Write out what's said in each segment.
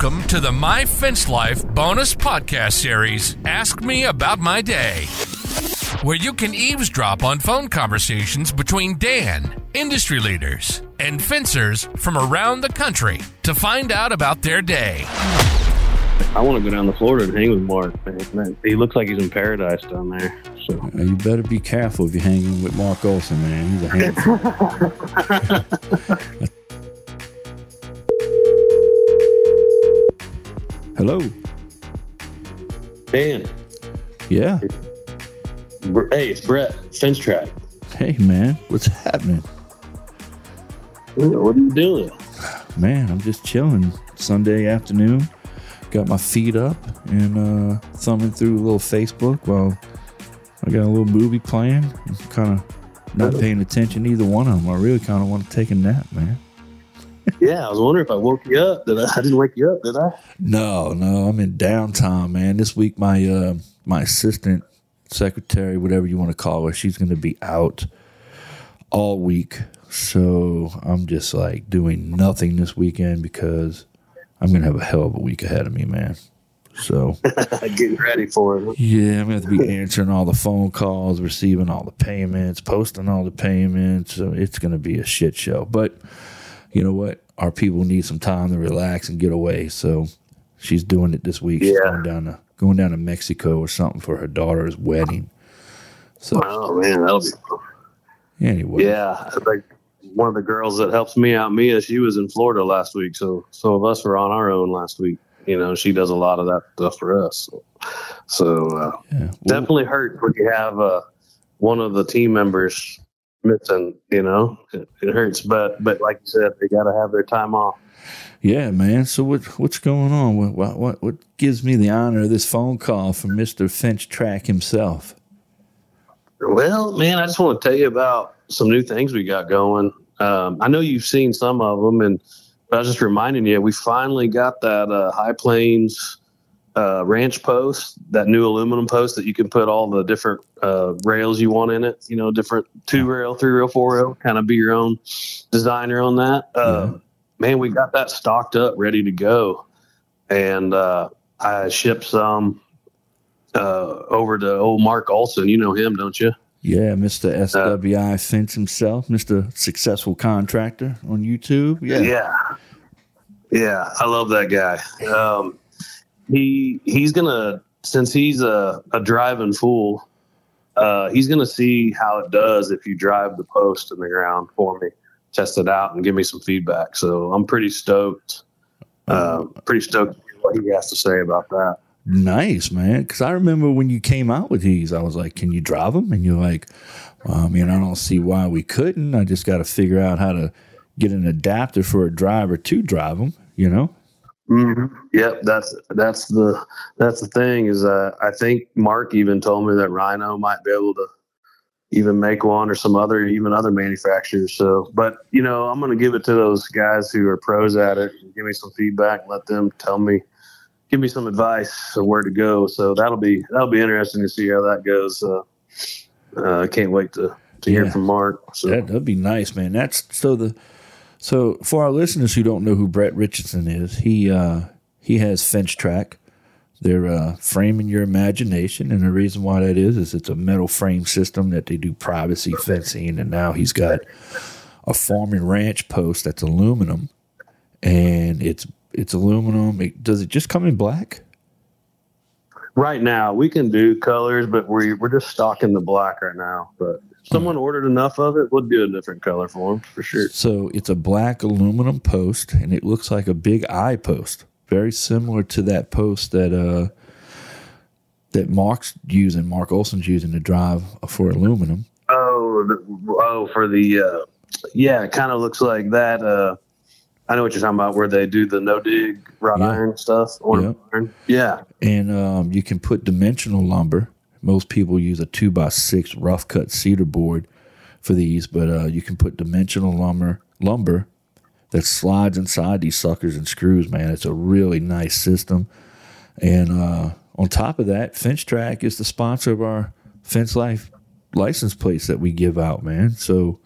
Welcome to the My Fence Life bonus podcast series, Ask Me About My Day, where you can eavesdrop on phone conversations between Dan, industry leaders, and fencers from around the country to find out about their day. I want to go down to Florida and hang with Mark. Man. Man, he looks like he's in paradise down there. So you better be careful if you're hanging with Mark Olson, man. He's a handful. Hello. Dan, Yeah. Hey, it's Brett, FenceTrac. Hey, man. What's happening? What are you doing? Man, I'm just chilling. Sunday afternoon. Got my feet up and uh, thumbing through a little Facebook while I got a little movie playing. I'm kind of not paying attention to either one of them. I really kind of want to take a nap, man. Yeah, I was wondering if I woke you up. Did I? I didn't wake you up, did I? No, no, I'm in downtime, man. This week, my uh, my assistant secretary, whatever you want to call her, she's going to be out all week. So I'm just like doing nothing this weekend because I'm going to have a hell of a week ahead of me, man. So Getting ready for it. yeah, I'm going to have to be answering all the phone calls, receiving all the payments, posting all the payments. So it's going to be a shit show. But you know what? Our people need some time to relax and get away. So she's doing it this week. She's Yeah. going down to going down to Mexico or something for her daughter's wedding. So Oh man, that'll be. anyway, Yeah, like one of the girls that helps me out, Mia, she was in Florida last week, so some of us were on our own last week. You know, she does a lot of that stuff for us. So, so uh, yeah. Well, definitely hurts when you have uh, one of the team members missing. You know, it, it hurts, but but like you said, they got to have their time off. yeah, man. So what what's going on? What, what what gives me the honor of this phone call from Mister FenceTrac himself? Well, man, I just want to tell you about some new things we got going. Um, I know you've seen some of them, and but I was just reminding you, we finally got that uh, HighPlaines uh, ranch post, that new aluminum post that you can put all the different uh, rails you want in it. You know, different two rail, three rail, four rail, kind of be your own designer on that. Uh, Man, we got that stocked up, ready to go, and uh, I shipped some uh, over to old Mark Olson. You know him, don't you? Yeah, Mr. SWI Fence himself, Mr. Successful Contractor on YouTube. Yeah. Yeah. Yeah, I love that guy. Um, he he's gonna since he's a, a driving fool, uh, he's gonna see how it does if you drive the post in the ground for me, test it out, and give me some feedback. So I'm pretty stoked. Uh, pretty stoked to what he has to say about that. Nice, man. Because I remember when you came out with these, I was like, "Can you drive them?" And you're like, well, "I mean, I don't see why we couldn't. I just got to figure out how to get an adapter for a driver to drive them." You know? Hmm Yep, that's that's the that's the thing is uh, I think Mark even told me that Rhino might be able to even make one or some other even other manufacturers. So, but you know, I'm going to give it to those guys who are pros at it. And give me some feedback. Let them tell me, give me some advice of where to go. So that'll be that'll be interesting to see how that goes. Uh, uh, I can't wait to to hear Yeah. from Mark. So That, that'd be nice, man. That's so the so for our listeners who don't know who Brett Richison is, he uh he has FenceTrac. They're uh, framing your imagination, and the reason why that is is it's a metal frame system that they do privacy fencing, and now he's got a farm and ranch post that's aluminum, and it's it's aluminum. It, does it just come in black? Right now, we can do colors, but we're we're just stocking the black right now. But if someone ordered enough of it, we'll do a different color for them for sure. So it's a black aluminum post, and it looks like a big eye post, very similar to that post that uh, that Mark's using, Mark Olson's using to drive for aluminum. Oh, the, oh, for the uh, yeah, it kind of looks like that. Uh, I know what you're talking about, where they do the no dig wrought Yeah. iron stuff. Or Yeah. iron. Yeah, And um, you can put dimensional lumber. Most people use a two by six rough cut cedar board for these, but uh, you can put dimensional lumber lumber that slides inside these suckers and screws. Man, it's a really nice system. And uh, on top of that, FenceTrac is the sponsor of our Fence Life license plates that we give out. Man, so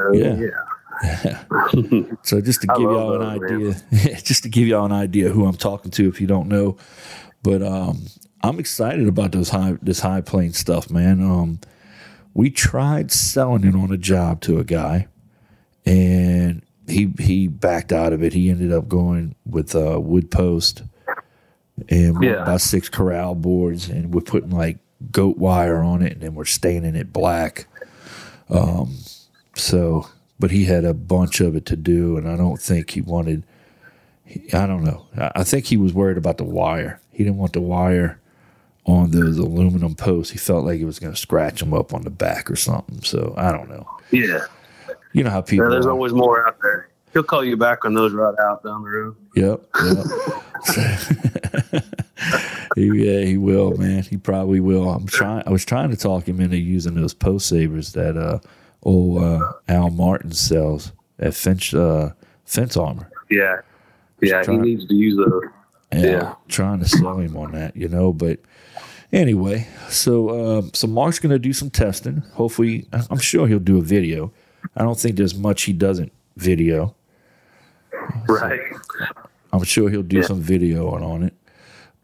Oh, Yeah. yeah. So just to give y'all an idea, just to give y'all an idea who I'm talking to, if you don't know, but um, I'm excited about those high this high plane stuff, man. Um, we tried selling it on a job to a guy, and he he backed out of it. He ended up going with uh, wood post and Yeah. about six corral boards, and we're putting like goat wire on it, and then we're staining it black. Um, so, but he had a bunch of it to do, and I don't think he wanted. I don't know. I think he was worried about the wire. He didn't want the wire on those aluminum posts. He felt like it was going to scratch him up on the back or something. So I don't know. Yeah. You know how people. Yeah, there's are. always more out there. He'll call you back when those rot out down the road. Yep. yep. he, yeah, he will, man. He probably will. I'm trying. I was trying to talk him into using those post savers that uh, old uh, Al Martin sells at Fence uh, Fence Armor. Yeah. Yeah, he needs to use those. Yeah, Yeah. trying to sell him on that, you know. But anyway, so um, so Mark's going to do some testing. Hopefully, I'm sure he'll do a video. I don't think there's much he doesn't video. Right. I'm sure he'll do Yeah. some video on, on it.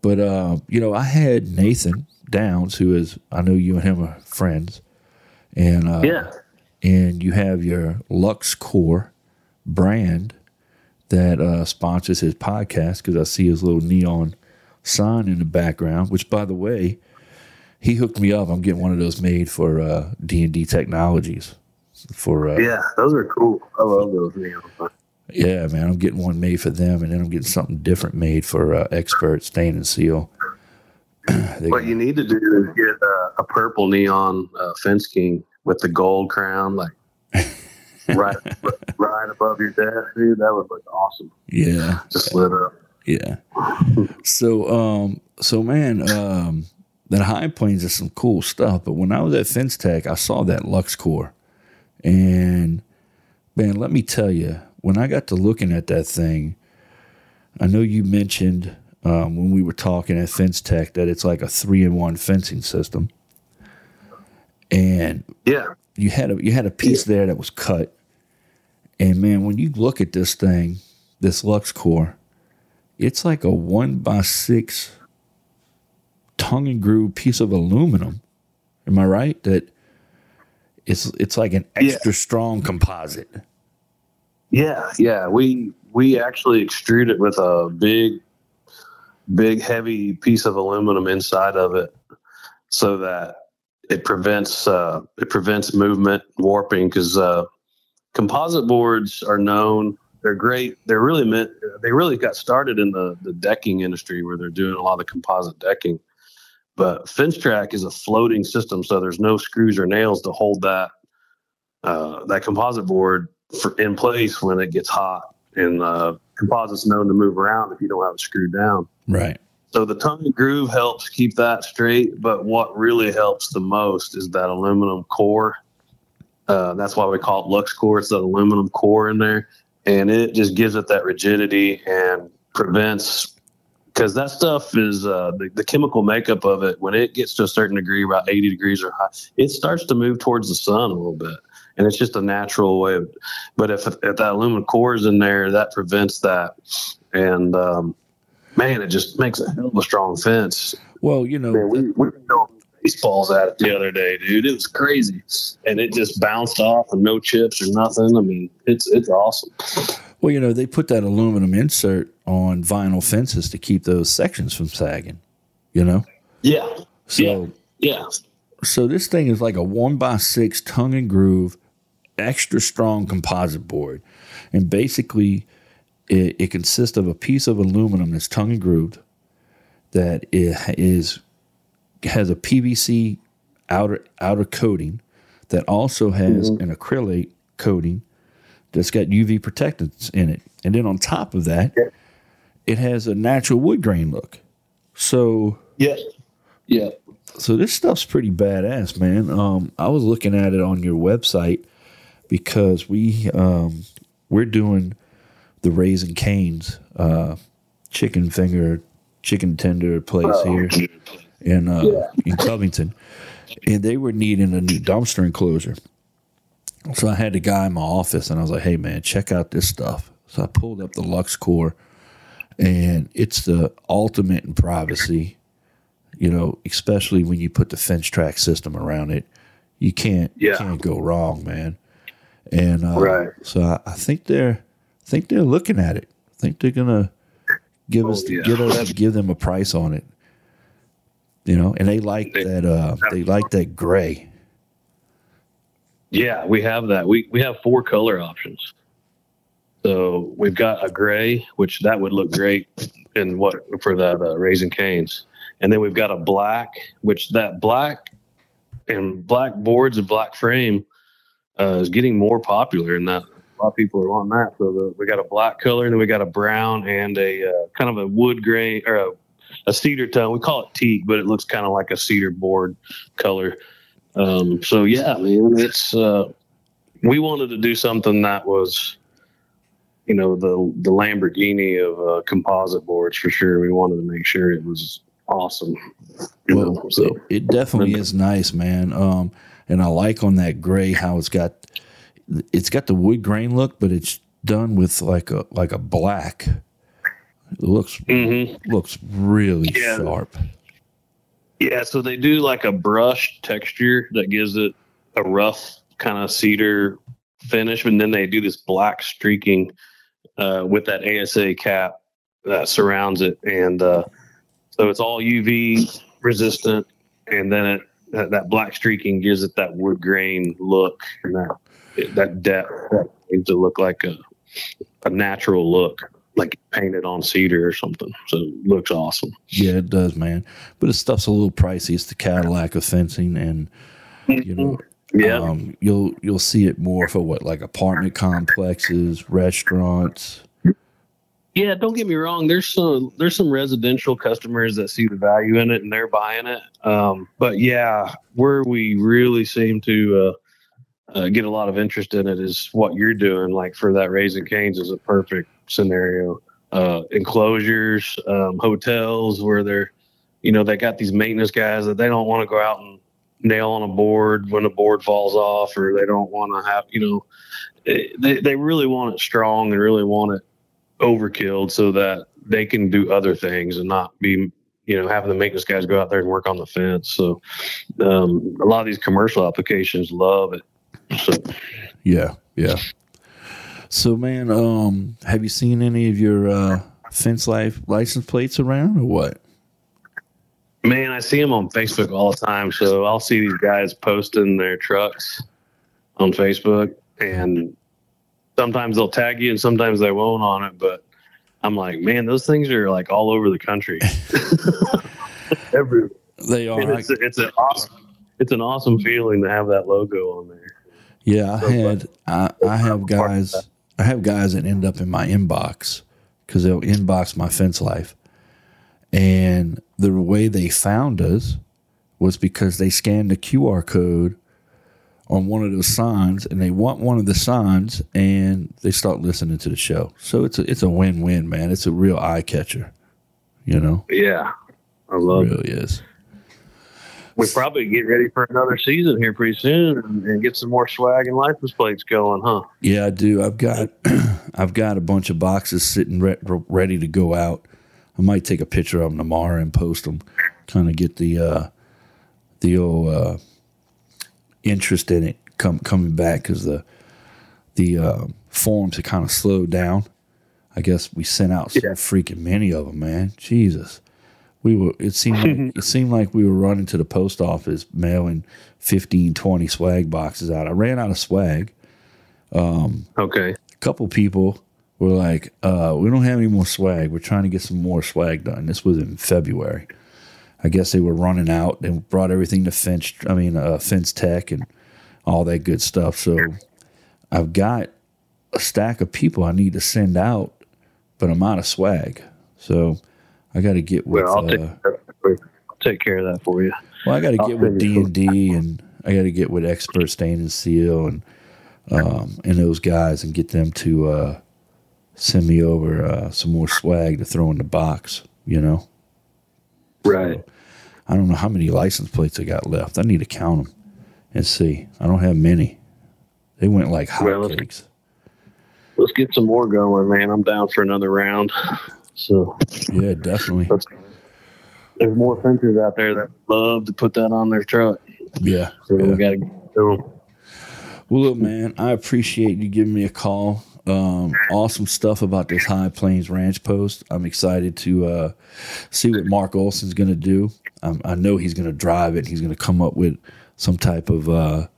But uh, you know, I had Nathan Downs, who is I know you and him are friends, and uh, Yeah. And you have your LuxeCore brand that uh, sponsors his podcast because I see his little neon sign in the background. Which, by the way, he hooked me up. I'm getting one of those made for uh, D and D Technologies. For uh, Yeah, those are cool. I love those neon yeah, man, I'm getting one made for them, and then I'm getting something different made for uh, Expert Stain and Seal. What you need to do is get uh, a purple neon uh, fence king with the gold crown, like right, right above your desk, dude. That would look awesome. yeah, Just lit up. yeah. So, um, so man, um, that HighPlaines is some cool stuff. But when I was at Fence Tech, I saw that LuxeCore, and man, let me tell you, when I got to looking at that thing, I know you mentioned um, when we were talking at Fence Tech that it's like a three-in-one fencing system, and Yeah, you had a you had a piece there that was cut, and man, when you look at this thing, this LuxeCore, it's like a one by six tongue and groove piece of aluminum. Am I right? That it's it's like an Yeah. extra strong composite. yeah, yeah. We we actually extrude it with a big, big, heavy piece of aluminum inside of it, so that it prevents uh, it prevents movement warping because uh, composite boards are known. They're great. They're really meant they really got started in the, the decking industry where they're doing a lot of composite decking. But FenceTrac is a floating system so there's no screws or nails to hold that uh, that composite board for, in place when it gets hot. And uh, composite's known to move around if you don't have it screwed down. Right. So the tongue groove helps keep that straight, but what really helps the most is that aluminum core. Uh, that's why we call it LuxeCore. It's that aluminum core in there, and it just gives it that rigidity and prevents because that stuff is uh, the, the chemical makeup of it. When it gets to a certain degree, about eighty degrees or high, it starts to move towards the sun a little bit, and it's just a natural way. Of, but if if that aluminum core is in there, that prevents that, and um, man, it just makes a hell of a strong fence. Well, you know, Man, we, we were throwing baseballs at it the other day, dude. It was crazy, and it just bounced off and no chips or nothing. I mean, it's it's awesome. well, you know, they put that aluminum insert on vinyl fences to keep those sections from sagging. You know, Yeah, so. yeah, So this thing is like a one by six tongue and groove, extra strong composite board, and basically, it, it consists of a piece of aluminum that's tongue grooved that is has a PVC outer outer coating, that also has an acrylic coating that's got UV protectants in it, and then on top of that, Yeah. it has a natural wood grain look. So yeah, yeah. so this stuff's pretty badass, man. Um, I was looking at it on your website because we um, we're doing the Raising Cane's uh, chicken finger chicken tender place here in uh, in Covington, and they were needing a new dumpster enclosure. So I had the guy in my office, and I was like, "Hey, man, check out this stuff." So I pulled up the LuxeCore, and it's the ultimate in privacy. You know, especially when you put the FenceTrac system around it, you can't Yeah. you can't go wrong, man. And uh, Right. so I, I think they're I think they're looking at it. I think they're gonna give us Oh, yeah. give us give them a price on it. You know, and they like They- that uh they like that gray. Yeah, we have that. We we have four color options. So we've got a gray, which that would look great in what for that uh, Raising Cane's, and then we've got a black, which that black and black boards and black frame uh, is getting more popular, in that a lot of people are on that. So the, we got a black color, and then we got a brown and a uh, kind of a wood gray or a, a cedar tone. We call it teak, but it looks kind of like a cedar board color. Um, so yeah, it's uh, we wanted to do something that was, you know, the the Lamborghini of uh, composite boards for sure. We wanted to make sure it was awesome. You know, Well, so it, it definitely is nice, man. Um, and I like on that gray how it's got it's got the wood grain look, but it's done with like a like a black. It looks Mhm. looks really Yeah. sharp. yeah, so they do like a brush texture that gives it a rough kind of cedar finish, and then they do this black streaking uh, with that ASA cap that surrounds it, and uh, so it's all UV resistant, and then it that, that black streaking gives it that wood grain look and that that depth that needs to look like a a natural look, like painted on cedar or something. So it looks awesome. Yeah, it does, man. But the stuff's a little pricey. It's the Cadillac of fencing, and you know, Yeah. um, you'll you'll see it more for what like apartment complexes, restaurants. Yeah, don't get me wrong. There's some there's some residential customers that see the value in it and they're buying it. Um, but yeah, where we really seem to uh, uh, get a lot of interest in it is what you're doing. Like for that Raising Cane's is a perfect scenario. Uh, enclosures, um, hotels where they're, you know, they got these maintenance guys that they don't want to go out and nail on a board when a board falls off, or they don't want to have, you know, eh, they they really want it strong and really want it overkilled so that they can do other things and not be you know having the maintenance guys go out there and work on the fence so um, a lot of these commercial applications love it so Yeah, yeah. So, man, um, have you seen any of your uh, fence life license plates around, or what? man i see them on facebook all the time so i'll see these guys posting their trucks on facebook and sometimes they'll tag you and sometimes they won't on it but i'm like man those things are like all over the country Every, They and are. it's, it's an awesome it's an awesome feeling to have that logo on there Yeah, I So, had I, I have guys I have guys that end up in my inbox because they'll inbox my fence life, and the way they found us was because they scanned the QR code on one of those signs, and they want one of the signs, and they start listening to the show. So it's a it's a win win, man. It's a real eye catcher, you know. Yeah, I love it. really is. We probably get ready for another season here pretty soon and, and get some more swag and license plates going, huh? Yeah, I do. I've got I've got a bunch of boxes sitting re- ready to go out. I might take a picture of them tomorrow and post them. Kind of get the uh, the old uh, interest in it come coming back because the the uh, forums have kind of slowed down. I guess we sent out so Yeah. freaking many of them, man. Jesus, we were. It seemed like, it seemed like we were running to the post office mailing 15, 20 swag boxes out. I ran out of swag Okay. a couple people were like, uh, "We don't have any more swag. We're trying to get some more swag done." This was in February. I guess they were running out. They brought everything to Fence. I mean, uh, Fence Tech and all that good stuff. So I've got a stack of people I need to send out, but I'm out of swag. So I got to get with. Well, I'll take, uh, I'll take care of that for you. well, I got to get with D and D, and I got to get with Expert Stain and Seal, and um, and those guys, and get them to uh, send me over uh, some more swag to throw in the box. You know, Right. I don't know how many license plates I got left. I need to count them and see. I don't have many. They went like Well, hotcakes. Let's get some more going, man. I'm down for another round. So Yeah, definitely. there's more fencers out there that love to put that on their truck. Yeah. So yeah. we got to get to 'em. Well, look, man, I appreciate you giving me a call. Um, awesome stuff about this HighPlaines Ranch post. I'm excited to uh, see what Mark Olson's going to do. Um, I know he's going to drive it. He's going to come up with some type of uh,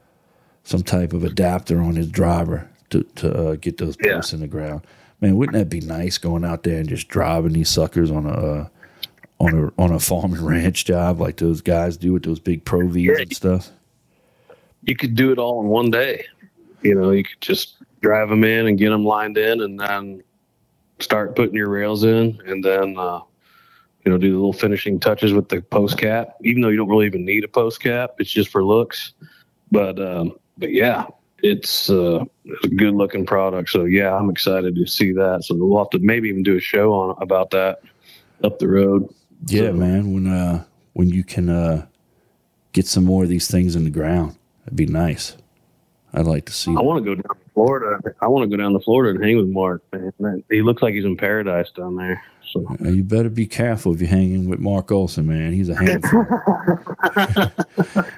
some type of adapter on his driver to to uh, get those Yeah. posts in the ground. Man, wouldn't that be nice going out there and just driving these suckers on a uh, on a on a farm and ranch job like those guys do with those big Pro V's Yeah. and stuff? You could do it all in one day. You know, you could just drive them in and get them lined in, and then start putting your rails in, and then uh, you know do the little finishing touches with the post cap. Even though you don't really even need a post cap, it's just for looks. But um, but yeah, it's, uh, it's a good looking product. So yeah, I'm excited to see that. So we'll have to maybe even do a show on about that up the road. Yeah, So- man. When uh when you can uh get some more of these things in the ground, that'd be nice. I'd like to see. I want to go down to Florida. I want to go down to Florida and hang with Mark. Man, he looks like he's in paradise down there. So you better be careful if you're hanging with Mark Olson, man. He's a handful.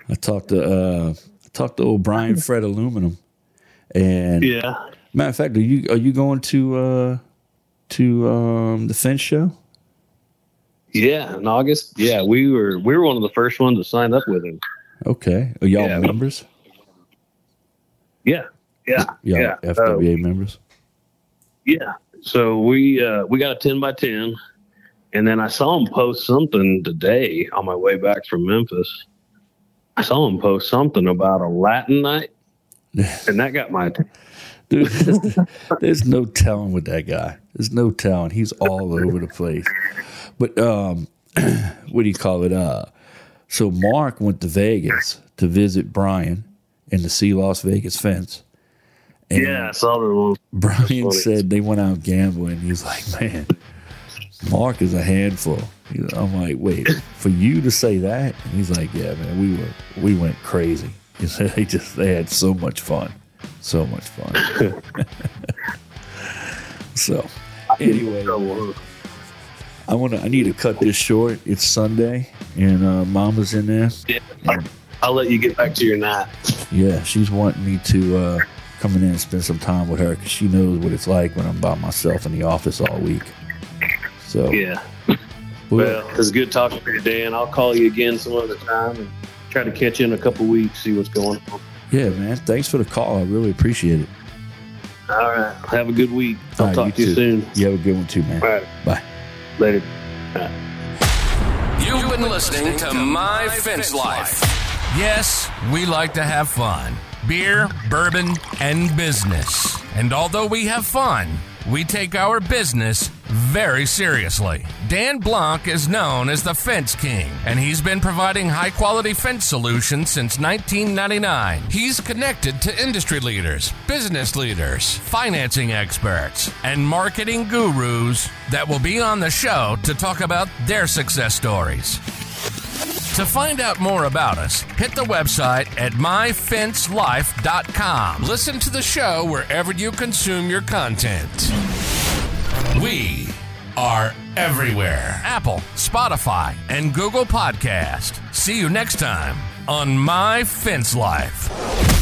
I talked to uh I talked to old Brian Fred Aluminum, and yeah, matter of fact, are you are you going to uh to um the fence show? yeah. In August, yeah, we were we were one of the first ones to sign up with him. Okay, are y'all Yeah. members? Yeah, yeah, Y'all yeah. FWA members? Yeah. So we uh, we got a ten by ten, and then I saw him post something today on my way back from Memphis. I saw him post something about a Latin night, and that got my attention. Dude, there's no telling with that guy. There's no telling. He's all over the place. But um, what do you call it? Uh, so Mark went to Vegas to visit Brian and to see Las Vegas fence. And Yeah, I saw the. Brian said they went out gambling. He's like, man, Mark is a handful. I'm like, wait, for you to say that? And he's like, yeah, man, we were we went crazy. They just they had so much fun, so much fun. so, anyway, I want to. I need to cut this short. It's Sunday, and uh, Mama's in there. Yeah, I'll let you get back to your night. Yeah, she's wanting me to uh, come in and spend some time with her because she knows what it's like when I'm by myself in the office all week. So, Yeah. well, Well, it's good talking to you, Dan. I'll call you again some other time and try to catch you in a couple weeks, see what's going on. yeah, man. Thanks for the call. I really appreciate it. All right. Have a good week. I'll All right, talk to you too. soon. You have a good one too, man. All right. Bye. Later. You've been listening to My Fence Life. Yes, we like to have fun beer, bourbon, and business. And although we have fun, we take our business very seriously. Dan Blanc is known as the Fence King, and he's been providing high quality fence solutions since 1999. He's connected to industry leaders, business leaders, financing experts, and marketing gurus that will be on the show to talk about their success stories. To find out more about us, hit the website at myfencelife.com. Listen to the show wherever you consume your content. We are everywhere Apple, Spotify, and Google Podcast. See you next time on My Fence Life.